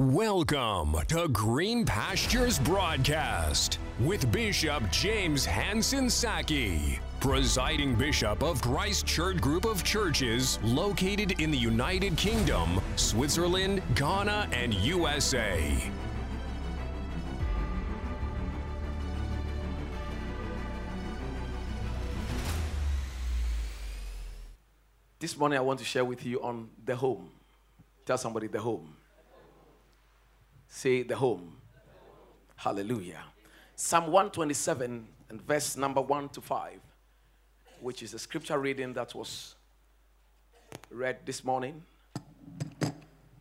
Welcome to Green Pastures Broadcast with Bishop James Hanson Saki, presiding bishop of Christ Church Group of Churches located in the United Kingdom, Switzerland, Ghana, and USA. This morning, I want to share with you on the home. Tell somebody the home. Say the home. Hallelujah. Psalm 127 and verse number 1 to 5, which is a scripture reading that was read this morning.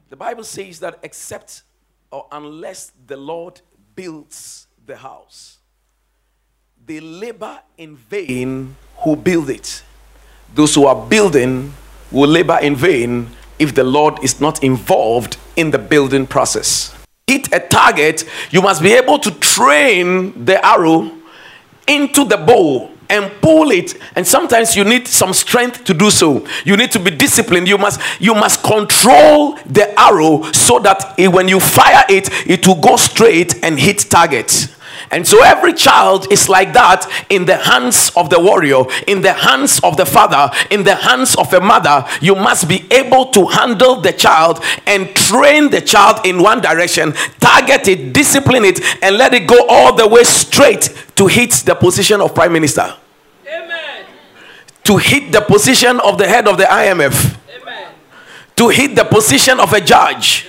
The Bible says that except or unless the Lord builds the house, they labor in vain who build it. Those who are building will labor in vain if the Lord is not involved in the building process hit a target, you must be able to train the arrow into the bow and pull it. And sometimes you need some strength to do so. You need to be disciplined. You must you must control the arrow so that it, when you fire it it will go straight and hit target and so every child is like that in the hands of the warrior, in the hands of the father, in the hands of a mother. You must be able to handle the child and train the child in one direction, target it, discipline it, and let it go all the way straight to hit the position of prime minister. Amen. To hit the position of the head of the IMF. Amen. To hit the position of a judge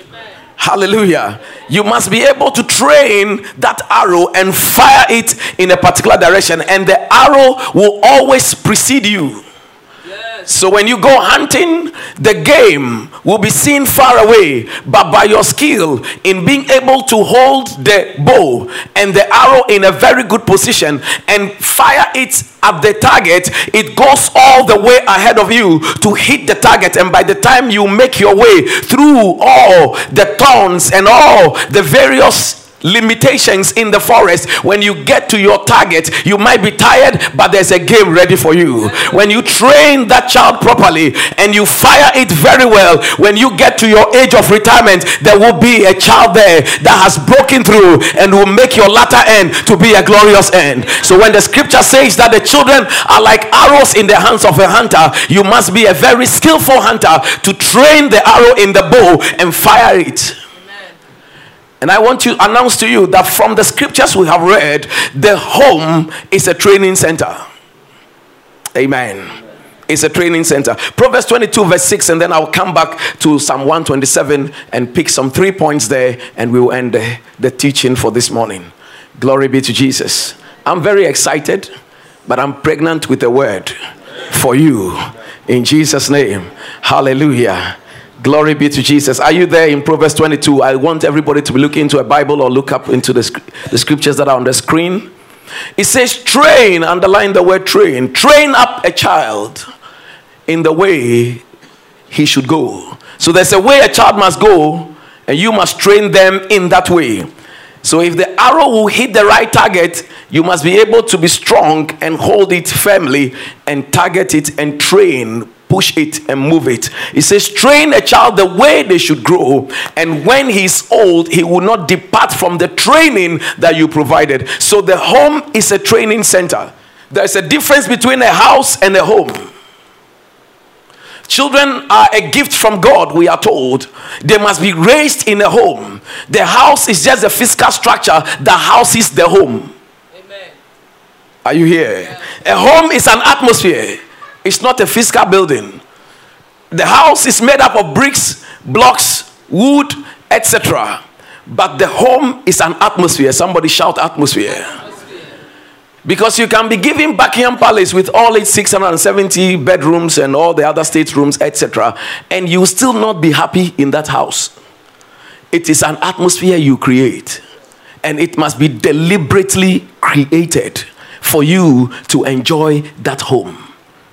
Hallelujah. You must be able to train that arrow and fire it in a particular direction, and the arrow will always precede you. So when you go hunting, the game will be seen far away, but by your skill in being able to hold the bow and the arrow in a very good position and fire it at the target, it goes all the way ahead of you to hit the target. And by the time you make your way through all the thorns and all the various limitations in the forest. When you get to your target you might be tired but there's a game ready for you. When you train that child properly and you fire it very well when you get to your age of retirement there will be a child there that has broken through and will make your latter end to be a glorious end. So when the scripture says that the children are like arrows in the hands of a hunter you must be a very skillful hunter to train the arrow in the bow and fire it and I want to announce to you that from the scriptures we have read, the home is a training center. Amen. It's a training center. Proverbs 22, verse 6, and then I'll come back to Psalm 127 and pick some three points there, and we will end the, the teaching for this morning. Glory be to Jesus. I'm very excited, but I'm pregnant with a word for you in Jesus' name. Hallelujah. Glory be to Jesus. Are you there in Proverbs 22? I want everybody to be looking into a Bible or look up into the, the scriptures that are on the screen. It says, train, underline the word train. Train up a child in the way he should go. So there's a way a child must go, and you must train them in that way. So if the arrow will hit the right target, you must be able to be strong and hold it firmly and target it and train push it and move it. He says, train a child the way they should grow, and when he's old, he will not depart from the training that you provided. So the home is a training center. There's a difference between a house and a home. Children are a gift from God, we are told. They must be raised in a home. The house is just a physical structure that houses the home. Amen. Are you here? Yeah. A home is an atmosphere. It's not a physical building. The house is made up of bricks, blocks, wood, etc. But the home is an atmosphere. Somebody shout atmosphere. Because you can be given Buckingham Palace with all its 670 bedrooms and all the other staterooms, etc., and you still not be happy in that house. It is an atmosphere you create, and it must be deliberately created for you to enjoy that home.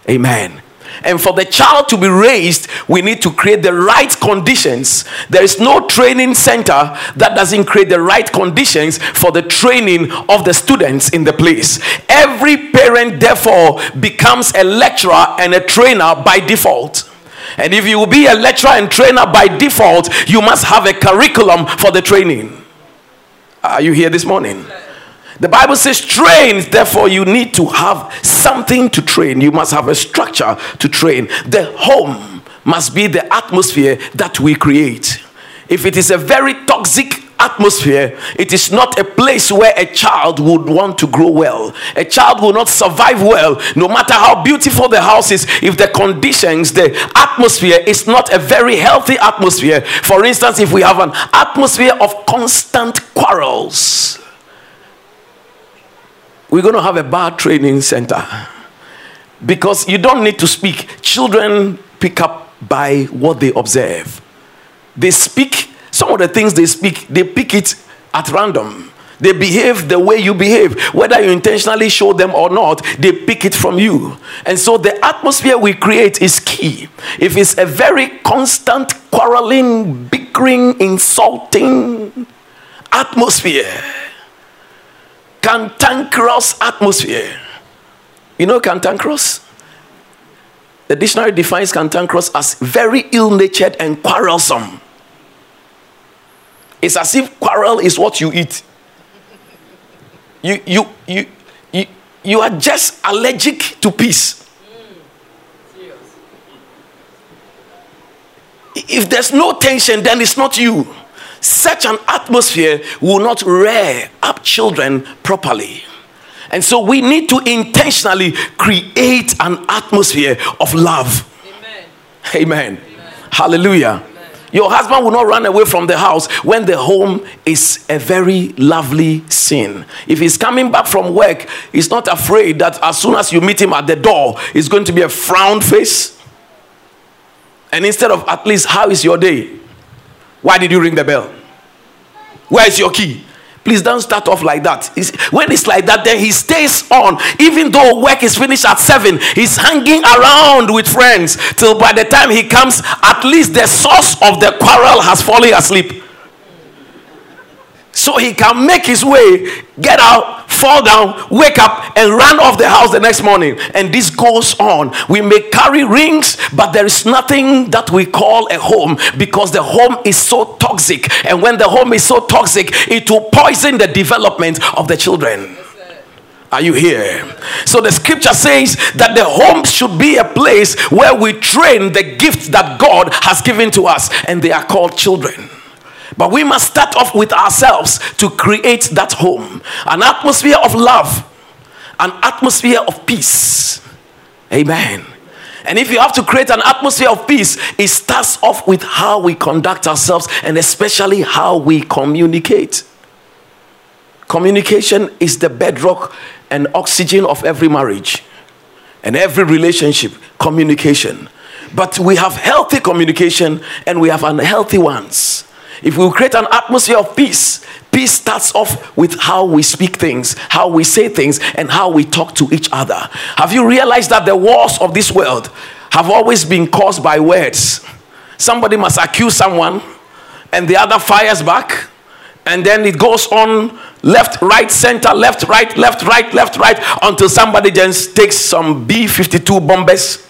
Amen. And for the child to be raised, we need to create the right conditions. There is no training center that doesn't create the right conditions for the training of the students in the place. Every parent, therefore, becomes a lecturer and a trainer by default. And if you will be a lecturer and trainer by default, you must have a curriculum for the training. Are you here this morning? The Bible says, train, therefore, you need to have something to train. You must have a structure to train. The home must be the atmosphere that we create. If it is a very toxic atmosphere, it is not a place where a child would want to grow well. A child will not survive well, no matter how beautiful the house is, if the conditions, the atmosphere is not a very healthy atmosphere. For instance, if we have an atmosphere of constant quarrels, we're going to have a bad training center because you don't need to speak. Children pick up by what they observe. They speak, some of the things they speak, they pick it at random. They behave the way you behave. Whether you intentionally show them or not, they pick it from you. And so the atmosphere we create is key. If it's a very constant quarreling, bickering, insulting atmosphere, cantankerous atmosphere. You know cantankerous? The dictionary defines cantankerous as very ill natured and quarrelsome. It's as if quarrel is what you eat. You, you, you, you, you are just allergic to peace. If there's no tension, then it's not you. Such an atmosphere will not rear up children properly. And so we need to intentionally create an atmosphere of love. Amen. Amen. Amen. Hallelujah. Amen. Your husband will not run away from the house when the home is a very lovely scene. If he's coming back from work, he's not afraid that as soon as you meet him at the door, it's going to be a frown face. And instead of at least, how is your day? Why did you ring the bell? Where is your key? Please don't start off like that. when it's like that, then he stays on. Even though work is finished at seven, he's hanging around with friends till by the time he comes, at least the source of the quarrel has fallen asleep so he can make his way, get out, fall down, wake up, and run off the house the next morning. And this goes on. We may carry rings, but there is nothing that we call a home because the home is so toxic. And when the home is so toxic, it will poison the development of the children. Are you here? So the scripture says that the home should be a place where we train the gift that God has given to us, and they are called children. But we must start off with ourselves to create that home an atmosphere of love, an atmosphere of peace. Amen. And if you have to create an atmosphere of peace, it starts off with how we conduct ourselves and especially how we communicate. Communication is the bedrock and oxygen of every marriage and every relationship. Communication. But we have healthy communication and we have unhealthy ones. If we create an atmosphere of peace, peace starts off with how we speak things, how we say things, and how we talk to each other. Have you realized that the wars of this world have always been caused by words? Somebody must accuse someone, and the other fires back, and then it goes on left, right, center, left, right, left, right, left, right, until somebody just takes some B 52 bombers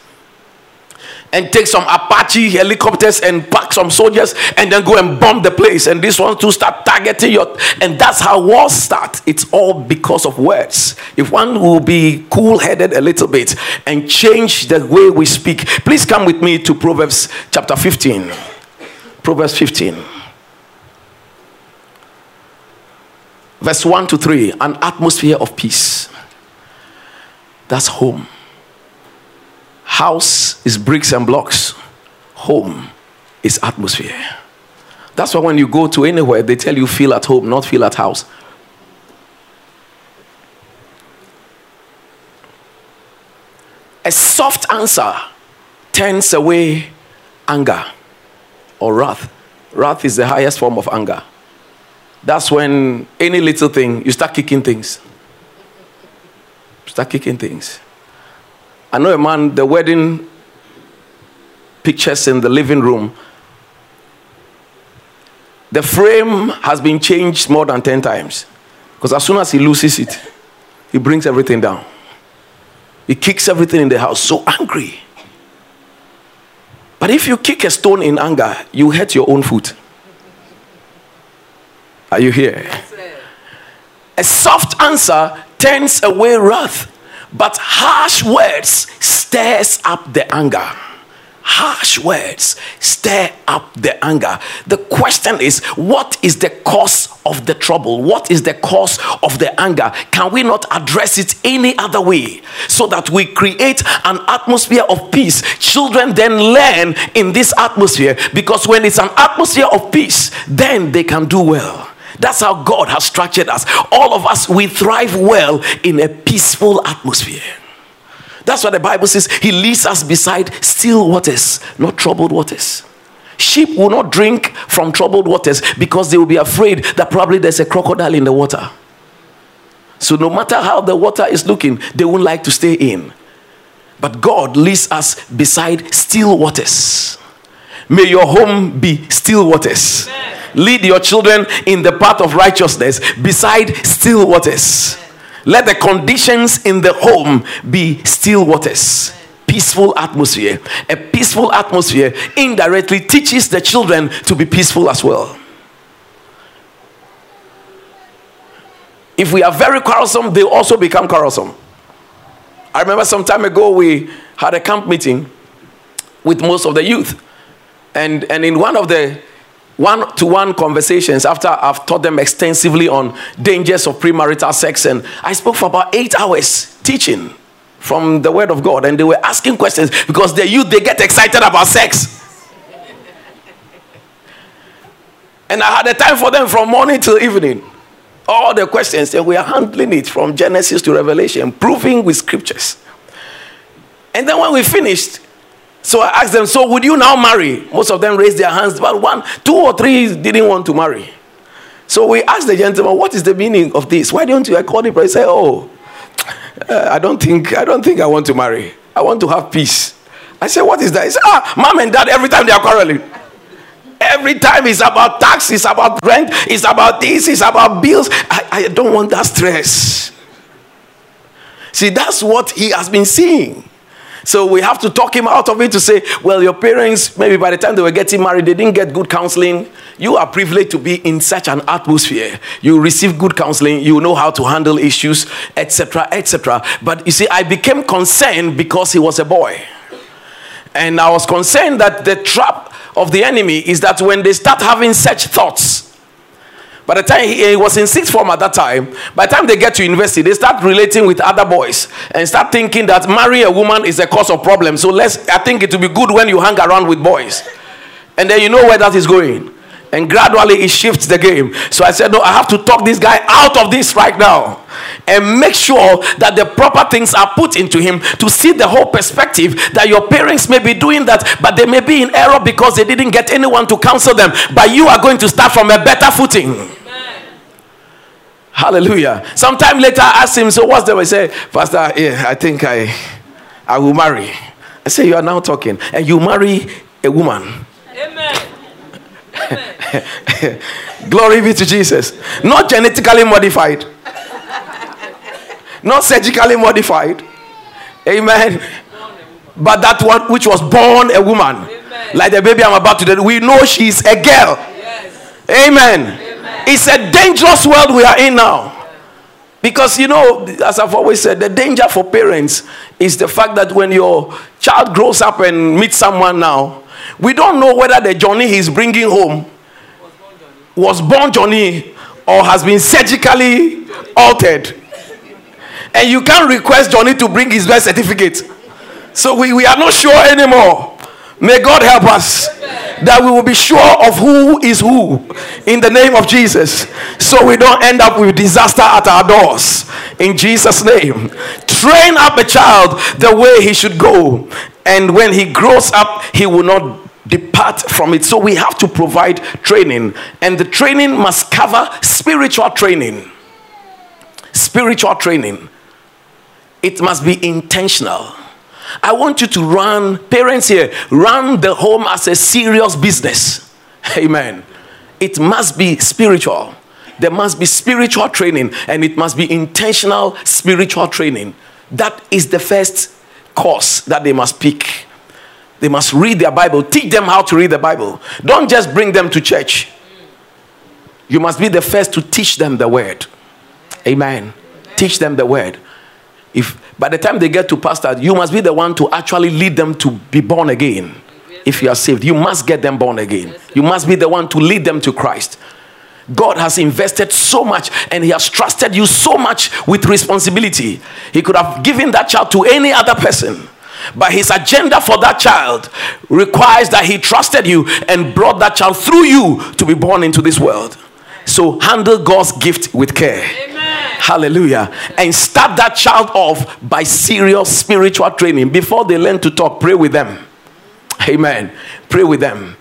and take some Apache helicopters and pack some soldiers and then go and bomb the place. And this one to start targeting your. And that's how wars start. It's all because of words. If one will be cool headed a little bit and change the way we speak, please come with me to Proverbs chapter 15. Proverbs 15. Verse 1 to 3 an atmosphere of peace. That's home. House is bricks and blocks, home is atmosphere. That's why when you go to anywhere, they tell you feel at home, not feel at house. A soft answer turns away anger or wrath. Wrath is the highest form of anger. That's when any little thing, you start kicking things. Start kicking things. I know a man, the wedding pictures in the living room, the frame has been changed more than 10 times. Because as soon as he loses it, he brings everything down. He kicks everything in the house, so angry. But if you kick a stone in anger, you hurt your own foot. Are you here? a soft answer turns away wrath, but harsh words stirs up the anger harsh words stir up the anger. The question is, what is the cause of the trouble? What is the cause of the anger? Can we not address it any other way so that we create an atmosphere of peace? Children then learn in this atmosphere because when it's an atmosphere of peace, then they can do well. That's how God has structured us. All of us, we thrive well in a peaceful atmosphere. That's what the Bible says. He leads us beside still waters, not troubled waters. Sheep will not drink from troubled waters because they will be afraid that probably there's a crocodile in the water. So, no matter how the water is looking, they won't like to stay in. But God leads us beside still waters. May your home be still waters. Amen. Lead your children in the path of righteousness beside still waters. Let the conditions in the home be still waters. Peaceful atmosphere. A peaceful atmosphere indirectly teaches the children to be peaceful as well. If we are very quarrelsome, they also become quarrelsome. I remember some time ago we had a camp meeting with most of the youth. And, and in one of the one to one conversations after I've taught them extensively on dangers of premarital sex. And I spoke for about eight hours teaching from the Word of God. And they were asking questions because the youth, they get excited about sex. and I had a time for them from morning till evening. All the questions, and we are handling it from Genesis to Revelation, proving with scriptures. And then when we finished, so I asked them, So would you now marry? Most of them raised their hands, but one, two or three didn't want to marry. So we asked the gentleman, What is the meaning of this? Why don't you? I called him and said, Oh, uh, I don't think I don't think I want to marry. I want to have peace. I said, What is that? He said, Ah, mom and dad, every time they are quarreling. Every time it's about tax, it's about rent, it's about this, it's about bills. I, I don't want that stress. See, that's what he has been seeing. So we have to talk him out of it to say, well, your parents, maybe by the time they were getting married, they didn't get good counseling. You are privileged to be in such an atmosphere. You receive good counseling, you know how to handle issues, etc., etc. But you see, I became concerned because he was a boy. And I was concerned that the trap of the enemy is that when they start having such thoughts, by the time he, he, was in sixth form at that time, by the time they get to university, they start relating with other boys and start thinking that marrying a woman is a cause of problem. So let's, I think it will be good when you hang around with boys. And then you know where that is going. And gradually it shifts the game. So I said, No, I have to talk this guy out of this right now and make sure that the proper things are put into him to see the whole perspective that your parents may be doing that, but they may be in error because they didn't get anyone to counsel them. But you are going to start from a better footing. Amen. Hallelujah. Sometime later, I asked him, So what's the way? Say, Pastor, yeah, I think I I will marry. I say, You are now talking, and you marry a woman. Amen. Glory be to Jesus. Not genetically modified, not surgically modified. Amen. But that one which was born a woman, Amen. like the baby I'm about to do, we know she's a girl. Yes. Amen. Amen. It's a dangerous world we are in now. Because, you know, as I've always said, the danger for parents is the fact that when your child grows up and meets someone now, we don't know whether the Johnny he's bringing home was born Johnny or has been surgically altered. And you can't request Johnny to bring his birth certificate. So we, we are not sure anymore. May God help us that we will be sure of who is who in the name of Jesus. So we don't end up with disaster at our doors. In Jesus' name. Train up a child the way he should go. And when he grows up, he will not depart from it. So we have to provide training, and the training must cover spiritual training. Spiritual training. It must be intentional. I want you to run, parents here, run the home as a serious business. Amen. It must be spiritual. There must be spiritual training, and it must be intentional spiritual training. That is the first course that they must pick They must read their Bible. Teach them how to read the Bible. Don't just bring them to church. You must be the first to teach them the word. Amen. Teach them the word. If by the time they get to pastor, you must be the one to actually lead them to be born again. If you are saved, you must get them born again. You must be the one to lead them to Christ. God has invested so much and He has trusted you so much with responsibility. He could have given that child to any other person. But his agenda for that child requires that he trusted you and brought that child through you to be born into this world. So handle God's gift with care. Amen. Hallelujah. And start that child off by serious spiritual training. Before they learn to talk, pray with them. Amen. Pray with them.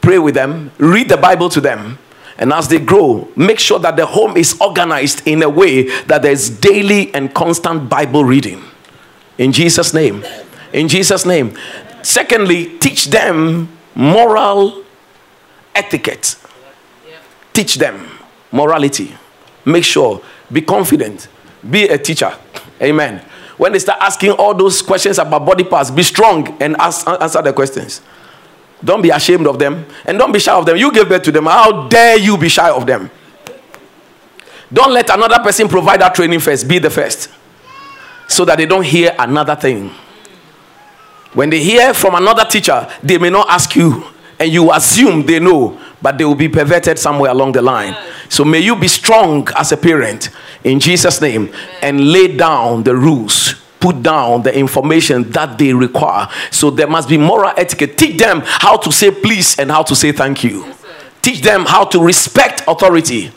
Pray with them. Read the Bible to them. And as they grow, make sure that the home is organized in a way that there's daily and constant Bible reading. In Jesus' name. In Jesus' name. Secondly, teach them moral etiquette. Teach them morality. Make sure, be confident, be a teacher. Amen. When they start asking all those questions about body parts, be strong and ask, answer the questions. Don't be ashamed of them and don't be shy of them. You gave birth to them. How dare you be shy of them? Don't let another person provide that training first. Be the first. So that they don't hear another thing. When they hear from another teacher, they may not ask you, and you assume they know, but they will be perverted somewhere along the line. So may you be strong as a parent in Jesus' name and lay down the rules put down the information that they require. So there must be moral etiquette. Teach them how to say please and how to say thank you. Teach them how to respect authority.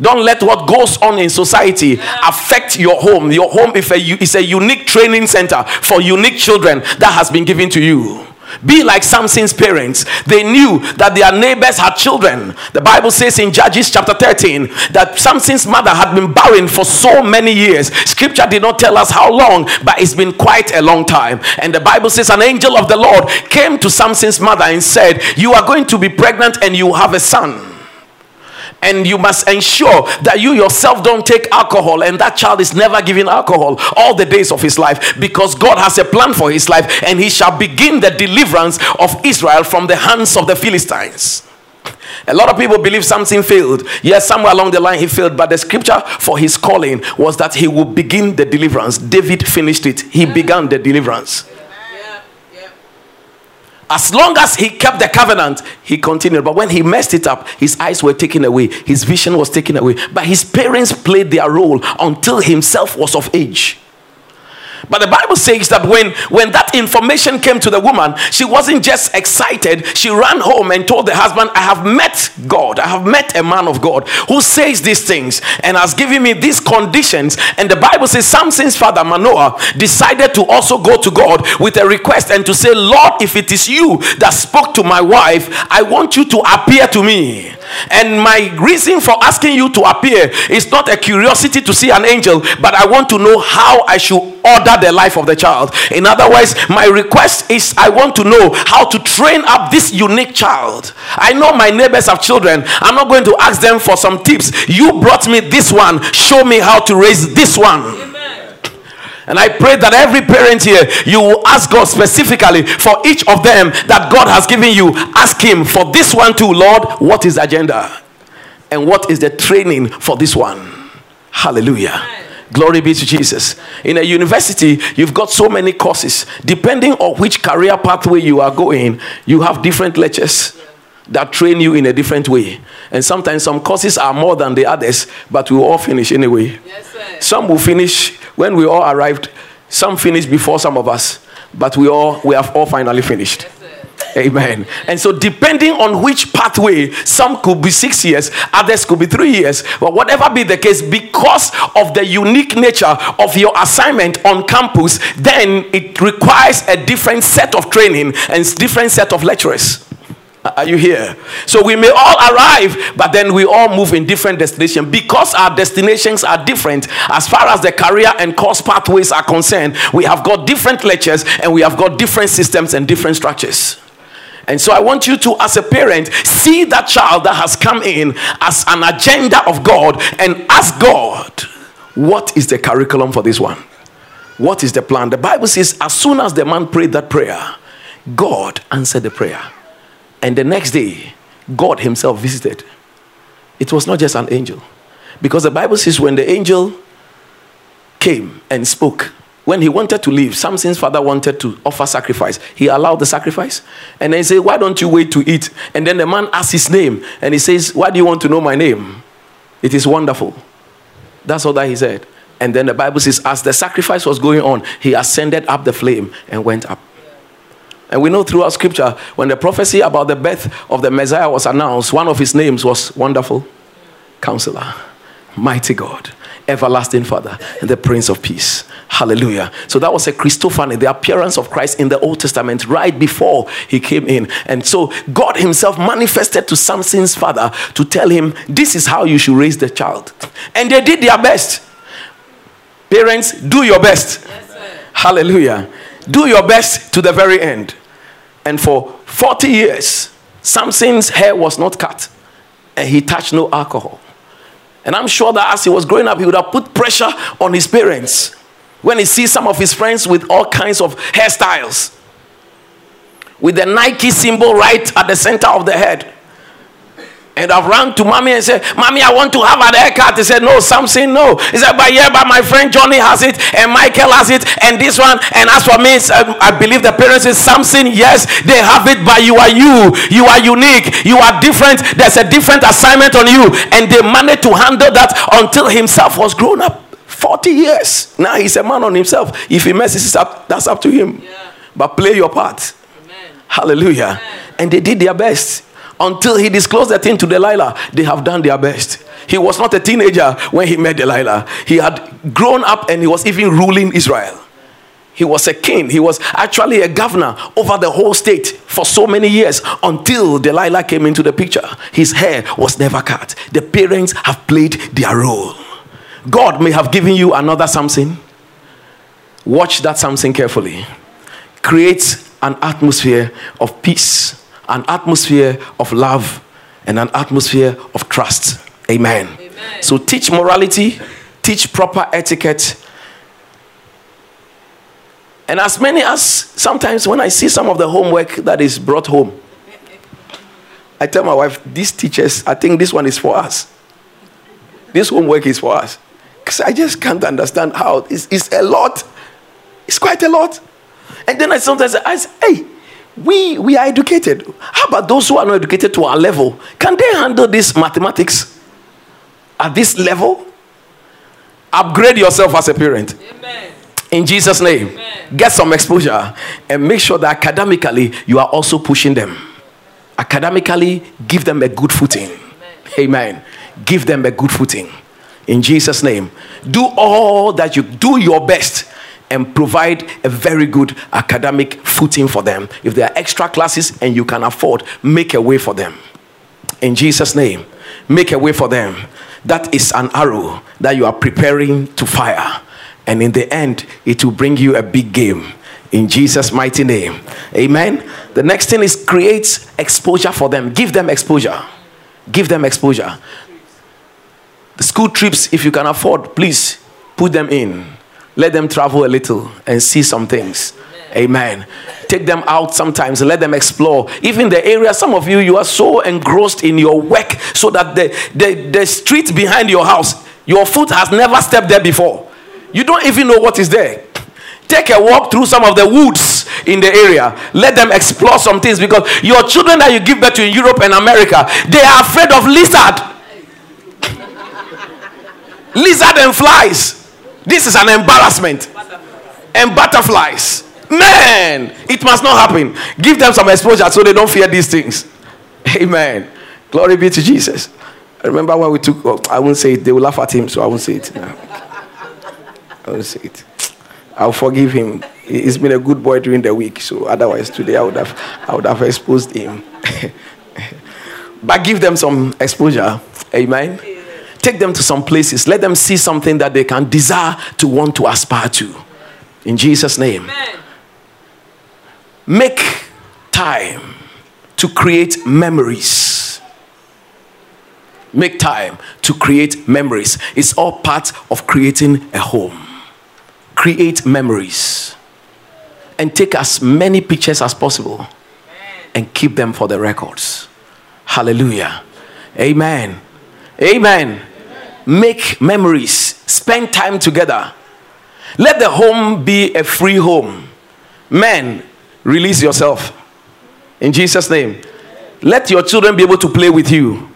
Don't let what goes on in society affect your home. Your home is a, is a unique training center for unique children that has been given to you. Be like Samson's parents. They knew that their neighbors had children. The Bible says in Judges chapter 13 that Samson's mother had been barren for so many years. Scripture did not tell us how long, but it's been quite a long time. And the Bible says an angel of the Lord came to Samson's mother and said, You are going to be pregnant and you have a son and you must ensure that you yourself don't take alcohol and that child is never given alcohol all the days of his life because God has a plan for his life and he shall begin the deliverance of Israel from the hands of the Philistines. A lot of people believe something failed. Yes, somewhere along the line he failed, but the scripture for his calling was that he would begin the deliverance. David finished it, he began the deliverance. As long as he kept the covenant, he continued. But when he messed it up, his eyes were taken away, his vision was taken away. But his parents played their role until himself was of age. But the Bible says that when, when that information came to the woman, she wasn't just excited. She ran home and told the husband, I have met God. I have met a man of God who says these things and has given me these conditions. And the Bible says Samson's father, Manoah, decided to also go to God with a request and to say, Lord, if it is you that spoke to my wife, I want you to appear to me. And my reason for asking you to appear is not a curiosity to see an angel, but I want to know how I should order the life of the child. In other words, my request is I want to know how to train up this unique child. I know my neighbors have children. I'm not going to ask them for some tips. You brought me this one, show me how to raise this one. And I pray that every parent here, you will ask God specifically for each of them that God has given you. Ask Him for this one too, Lord. What is the agenda? And what is the training for this one? Hallelujah. Glory be to Jesus. In a university, you've got so many courses. Depending on which career pathway you are going, you have different lectures that train you in a different way. And sometimes some courses are more than the others, but we all finish anyway. Yes, some will finish when we all arrived, some finished before some of us, but we all we have all finally finished. Amen. And so, depending on which pathway, some could be six years, others could be three years, but whatever be the case, because of the unique nature of your assignment on campus, then it requires a different set of training and different set of lecturers. Are you here? So we may all arrive, but then we all move in different destinations because our destinations are different as far as the career and course pathways are concerned. We have got different lectures and we have got different systems and different structures. And so I want you to, as a parent, see that child that has come in as an agenda of God and ask God, what is the curriculum for this one? What is the plan? The Bible says, as soon as the man prayed that prayer, God answered the prayer. And the next day, God Himself visited. It was not just an angel. Because the Bible says when the angel came and spoke, when he wanted to leave, Samson's father wanted to offer sacrifice. He allowed the sacrifice. And then he said, Why don't you wait to eat? And then the man asked his name. And he says, Why do you want to know my name? It is wonderful. That's all that he said. And then the Bible says, As the sacrifice was going on, he ascended up the flame and went up. And we know throughout scripture, when the prophecy about the birth of the Messiah was announced, one of his names was Wonderful Counselor, Mighty God, Everlasting Father, and the Prince of Peace. Hallelujah. So that was a Christophany, the appearance of Christ in the Old Testament right before he came in. And so God himself manifested to Samson's father to tell him, This is how you should raise the child. And they did their best. Parents, do your best. Yes, Hallelujah. Do your best to the very end. And for 40 years, Samson's hair was not cut and he touched no alcohol. And I'm sure that as he was growing up, he would have put pressure on his parents when he sees some of his friends with all kinds of hairstyles, with the Nike symbol right at the center of the head. And I've run to mommy and said, Mommy, I want to have an haircut. He said, No, Samson, no. He said, But yeah, but my friend Johnny has it, and Michael has it, and this one. And as for me, um, I believe the parents is Samson. Yes, they have it, but you are you. You are unique. You are different. There's a different assignment on you. And they managed to handle that until himself was grown up. 40 years. Now he's a man on himself. If he messes up, that's up to him. Yeah. But play your part. Amen. Hallelujah. Amen. And they did their best until he disclosed the thing to Delilah, they have done their best. He was not a teenager when he met Delilah. He had grown up and he was even ruling Israel. He was a king. He was actually a governor over the whole state for so many years until Delilah came into the picture. His hair was never cut. The parents have played their role. God may have given you another something. Watch that something carefully. Create an atmosphere of peace an atmosphere of love and an atmosphere of trust. Amen. Amen. So teach morality, teach proper etiquette. And as many as sometimes when I see some of the homework that is brought home, I tell my wife, these teachers, I think this one is for us. This homework is for us. Because I just can't understand how it's, it's a lot. It's quite a lot. And then I sometimes I say, hey, we, we are educated. How about those who are not educated to our level? Can they handle this mathematics at this level? Upgrade yourself as a parent. Amen. In Jesus' name. Amen. Get some exposure and make sure that academically you are also pushing them. Academically, give them a good footing. Amen. Amen. Give them a good footing. In Jesus' name. Do all that you do your best and provide a very good academic footing for them. If there are extra classes and you can afford, make a way for them. In Jesus' name, make a way for them. That is an arrow that you are preparing to fire. And in the end, it will bring you a big game. In Jesus' mighty name. Amen. The next thing is create exposure for them. Give them exposure. Give them exposure. The school trips, if you can afford, please put them in let them travel a little and see some things. Amen. Take them out sometimes let them explore. Even the area, some of you, you are so engrossed in your work so that the, the, the street behind your house, your foot has never stepped there before. You don't even know what is there. Take a walk through some of the woods in the area. Let them explore some things because your children that you give birth to in Europe and America, they are afraid of lizard. lizard and flies. This is an embarrassment. And butterflies. Man, it must not happen. Give them some exposure so they don't fear these things. Amen. Glory be to Jesus. I remember when we took, oh, I won't say it, they will laugh at him, so I won't say it. I won't say it. I'll forgive him. He's been a good boy during the week, so otherwise today I would have, I would have exposed him. but give them some exposure. Amen. Take them to some places. Let them see something that they can desire to want to aspire to. In Jesus' name. Amen. Make time to create memories. Make time to create memories. It's all part of creating a home. Create memories. and take as many pictures as possible and keep them for the records. Hallelujah. Amen. Amen. Make memories. Spend time together. Let the home be a free home. Men, release yourself. In Jesus' name. Let your children be able to play with you.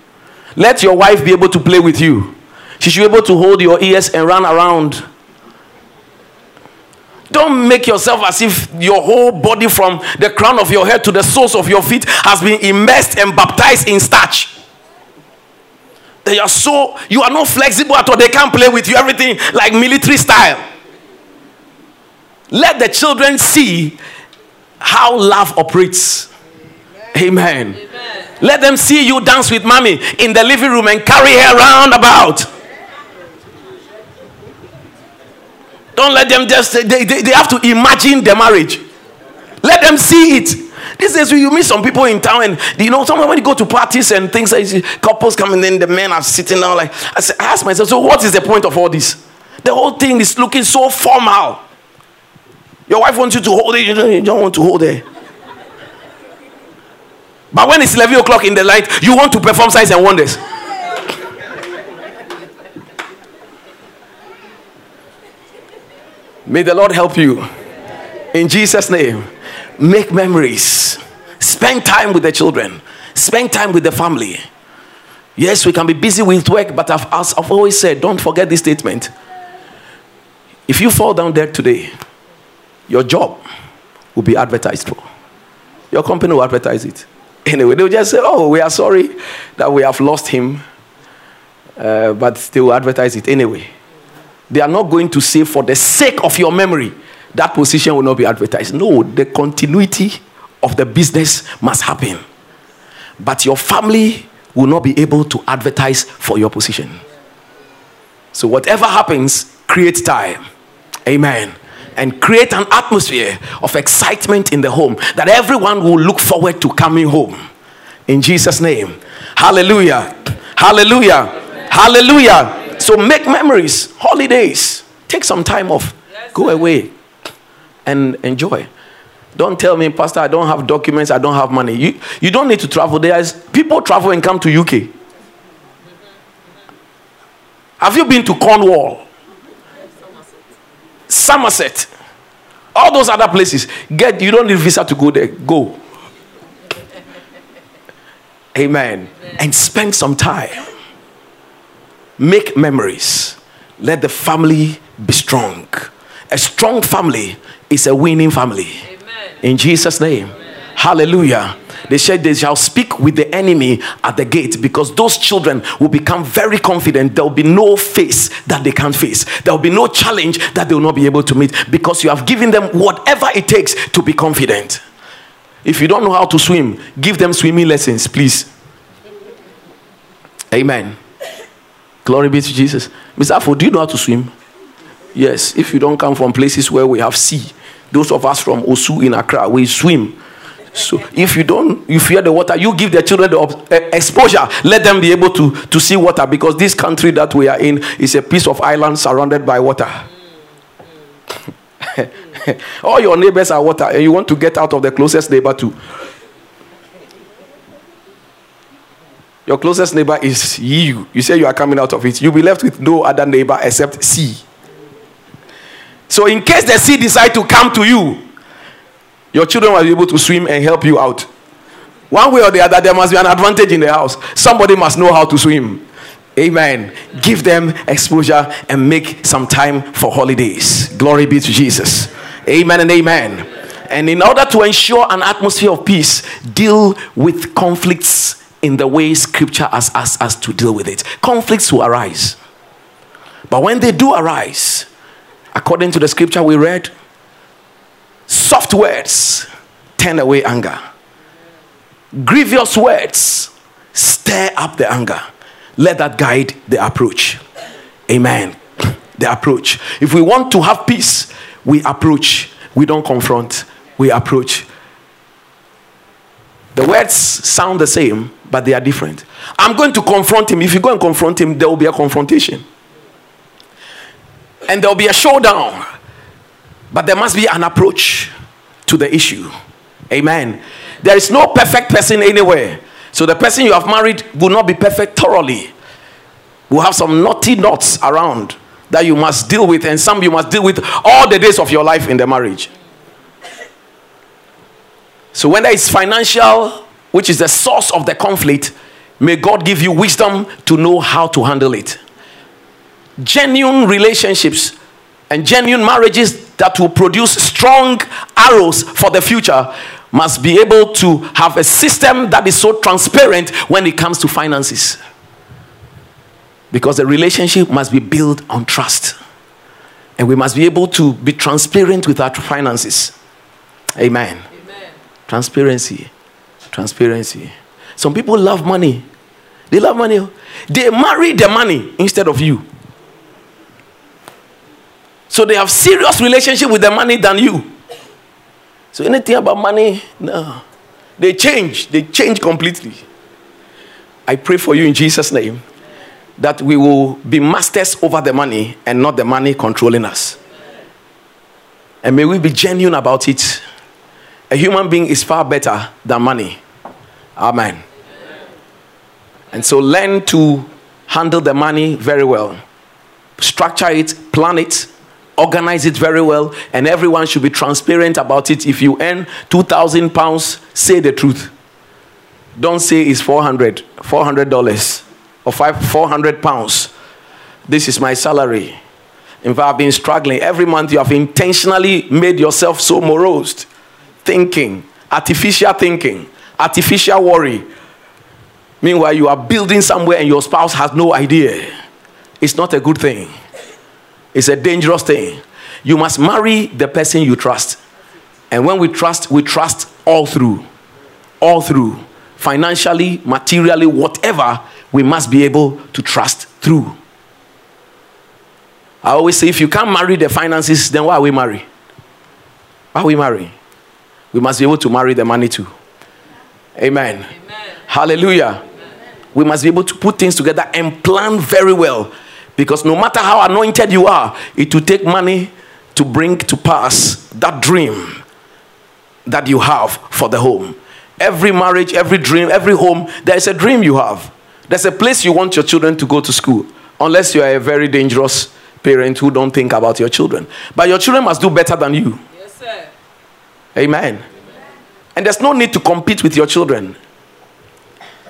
Let your wife be able to play with you. She should be able to hold your ears and run around. Don't make yourself as if your whole body, from the crown of your head to the soles of your feet, has been immersed and baptized in starch. They are so, you are not flexible at all. They can't play with you. Everything like military style. Let the children see how love operates. Amen. Amen. Let them see you dance with mommy in the living room and carry her around about. Don't let them just, they, they, they have to imagine the marriage. Let them see it. These days, you meet some people in town, and you know, sometimes when you go to parties and things, couples and then the men are sitting down. Like I, say, I ask myself, so what is the point of all this? The whole thing is looking so formal. Your wife wants you to hold it, you don't, you don't want to hold it. But when it's 11 o'clock in the night, you want to perform signs and wonders. May the Lord help you. In Jesus' name. Make memories. Spend time with the children. Spend time with the family. Yes, we can be busy with work, but I've, as I've always said, don't forget this statement. If you fall down there today, your job will be advertised for. Your company will advertise it. Anyway, they'll just say, Oh, we are sorry that we have lost him, uh, but they will advertise it anyway. They are not going to say, For the sake of your memory, that position will not be advertised. No, the continuity of the business must happen. But your family will not be able to advertise for your position. So, whatever happens, create time. Amen and create an atmosphere of excitement in the home that everyone will look forward to coming home. In Jesus' name. Hallelujah. Hallelujah. Hallelujah. So make memories, holidays. Take some time off. Go away and enjoy. Don't tell me, Pastor, I don't have documents, I don't have money. You, you don't need to travel. There is people travel and come to UK. Have you been to Cornwall? Somerset, all those other places. Get you don't need visa to go there. Go. Amen. Amen. And spend some time. Make memories. Let the family be strong. A strong family is a winning family. Amen. In Jesus' name. Amen. Hallelujah. They said they shall speak with the enemy at the gate because those children will become very confident. There will be no face that they can't face. There will be no challenge that they will not be able to meet because you have given them whatever it takes to be confident. If you don't know how to swim, give them swimming lessons, please. Amen. Glory be to Jesus. Mr. Afo, do you know how to swim? Yes. If you don't come from places where we have sea, those of us from Osu in Accra, we swim. So if you don't, you fear the water, you give the children the eh, exposure. Let them be able to, to see water because this country that we are in is a piece of island surrounded by water. All your neighbors are water, and you want to get out of the closest neighbor too. Your closest neighbor is you. You say you are coming out of it. You'll be left with no other neighbor except sea. So, in case the sea decide to come to you, your children will be able to swim and help you out. One way or the other, there must be an advantage in the house. Somebody must know how to swim. Amen. Give them exposure and make some time for holidays. Glory be to Jesus. Amen and amen. And in order to ensure an atmosphere of peace, deal with conflicts in the way scripture has asked us to deal with it. Conflicts will arise. But when they do arise, according to the scripture we read, Soft words turn away anger. Grievous words stir up the anger. Let that guide the approach. Amen. The approach. If we want to have peace, we approach. We don't confront, we approach. The words sound the same, but they are different. I'm going to confront him. If you go and confront him, there will be a confrontation. And there will be a showdown. But there must be an approach. to the issue. Amen. There is no perfect person anywhere. So the person you have married will not be perfect thoroughly. Will have some naughty knots around that you must deal with, and some you must deal with all the days of your life in the marriage. So when there is financial, which is the source of the conflict, may God give you wisdom to know how to handle it. Genuine relationships and genuine marriages that will produce strong arrows for the future must be able to have a system that is so transparent when it comes to finances. Because the relationship must be built on trust. And we must be able to be transparent with our finances. Amen. Amen. Transparency. Transparency. Some people love money. They love money. They marry the money instead of you. So they have serious relationship with the money than you. So anything about money, no. They change. They change completely. I pray for you in Jesus' name that we will be masters over the money and not the money controlling us. And may we be genuine about it. A human being is far better than money. Amen. And so learn to handle the money very well. Structure it, plan it, organize it very well, and everyone should be transparent about it. If you earn 2,000 pounds, say the truth. Don't say it's 400 $400 or five, 400 pounds. This is my salary. In fact, I've been struggling. Every month you have intentionally made yourself so morose, thinking, artificial thinking, artificial worry. Meanwhile, you are building somewhere and your spouse has no idea. It's not a good thing, it's a dangerous thing. You must marry the person you trust. And when we trust, we trust all through. All through. Financially, materially, whatever, we must be able to trust through. I always say if you can't marry the finances, then why are we marry? Why are we marry? We must be able to marry the money too. Amen. Amen. Hallelujah. Amen. We must be able to put things together and plan very well. Because no matter how anointed you are, it will take money to bring to pass that dream that you have for the home. Every marriage, every dream, every home, there is a dream you have. There's a place you want your children to go to school, unless you are a very dangerous parent who don't think about your children. But your children must do better than you. Yes, sir. Amen. Amen. And there's no need to compete with your children.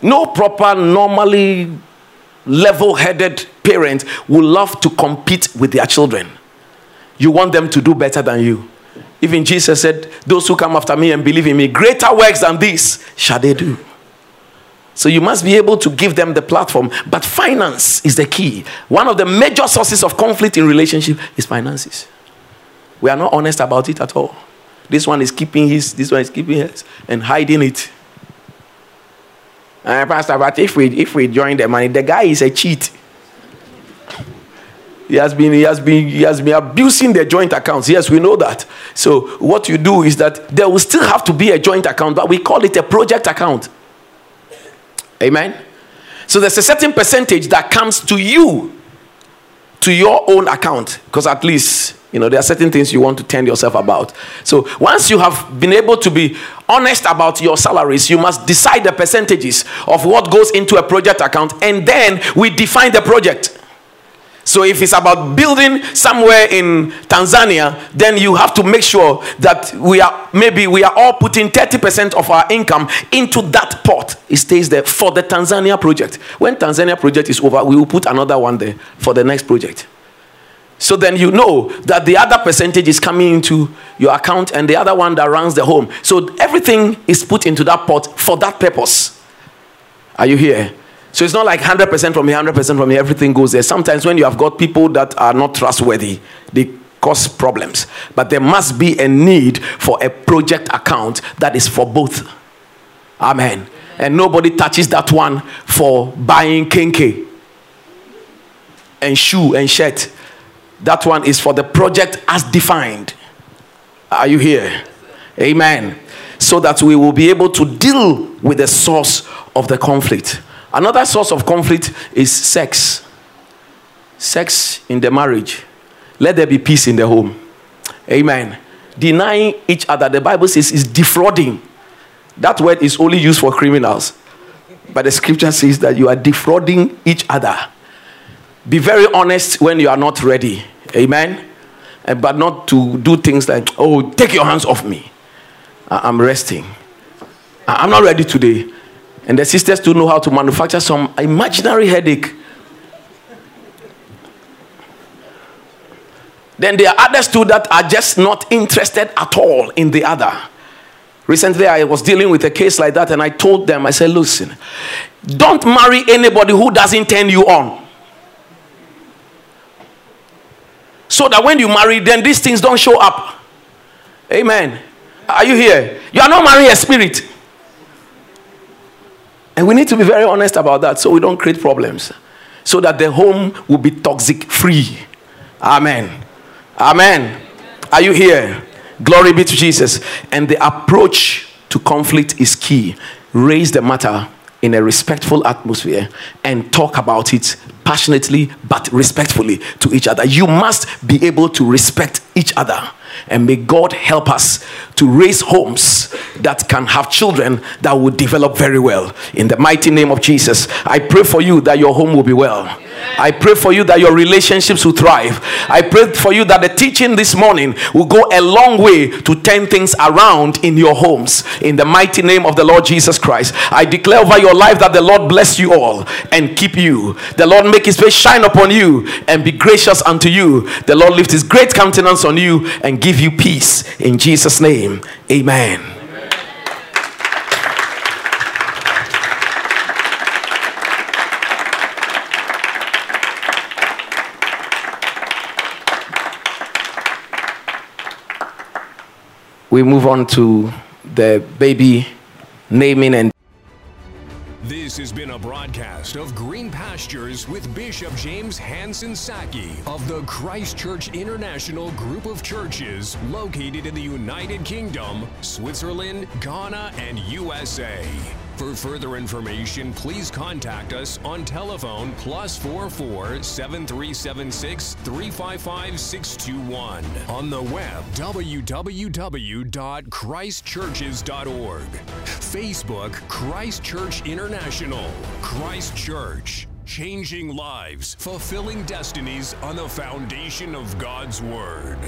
No proper, normally level headed parent will love to compete with their children. You want them to do better than you. Even Jesus said, Those who come after me and believe in me, greater works than this shall they do. So you must be able to give them the platform. But finance is the key. One of the major sources of conflict in relationship is finances. We are not honest about it at all. This one is keeping his, this one is keeping his, and hiding it. Uh, Pastor, but if we if we join the money, the guy is a cheat. He has been he has been he has been abusing the joint accounts. Yes, we know that. So what you do is that there will still have to be a joint account, but we call it a project account. Amen. So there's a certain percentage that comes to you, to your own account, because at least you know there are certain things you want to tend yourself about. So once you have been able to be honest about your salaries, you must decide the percentages of what goes into a project account, and then we define the project. So if it's about building somewhere in Tanzania, then you have to make sure that we are maybe we are all putting 30% of our income into that pot. It stays there for the Tanzania project. When Tanzania project is over, we will put another one there for the next project. So then you know that the other percentage is coming into your account and the other one that runs the home. So everything is put into that pot for that purpose. Are you here? So it's not like 100% from here, 100% from here, everything goes there. Sometimes when you have got people that are not trustworthy, they cause problems. But there must be a need for a project account that is for both. Amen. And nobody touches that one for buying kenkey and shoe and shirt. That one is for the project as defined. Are you here? Amen. So that we will be able to deal with the source of the conflict. Another source of conflict is sex. Sex in the marriage. Let there be peace in the home. Amen. denying each other, the Bible says, is defrauding. That word is only used for criminals. But the scripture says that you are defrauding each other. Be very honest when you are not ready. Amen. Eh, but not to do things like, oh, take your hands off me. I'm resting. I'm not ready today. And the sisters do know how to manufacture some imaginary headache. Then there are others too that are just not interested at all in the other. Recently, I was dealing with a case like that, and I told them, I said, listen, don't marry anybody who doesn't turn you on. So that when you marry, then these things don't show up. Amen. Are you here? You are not marrying a spirit. And we need to be very honest about that so we don't create problems. So that the home will be toxic free. Amen. Amen. Are you here? Glory be to Jesus. And the approach to conflict is key. Raise the matter in a respectful atmosphere and talk about it passionately but respectfully to each other. You must be able to respect each other. And may God help us to raise homes that can have children that will develop very well. In the mighty name of Jesus, I pray for you that your home will be well. I pray for you that your relationships will thrive. I pray for you that the teaching this morning will go a long way to turn things around in your homes. In the mighty name of the Lord Jesus Christ, I declare over your life that the Lord bless you all and keep you. The Lord make his face shine upon you and be gracious unto you. The Lord lift his great countenance on you and give you peace. In Jesus' name, amen. we move on to the baby naming and this has been a broadcast of Green Pastures with Bishop James Hansen Saki of the Christchurch International Group of Churches located in the United Kingdom, Switzerland, Ghana, and USA. For further information, please contact us on telephone plus 44 7376 355 621. On the web, www.christchurches.org. Facebook, Christ Church International. Christ Church. Changing lives, fulfilling destinies on the foundation of God's Word.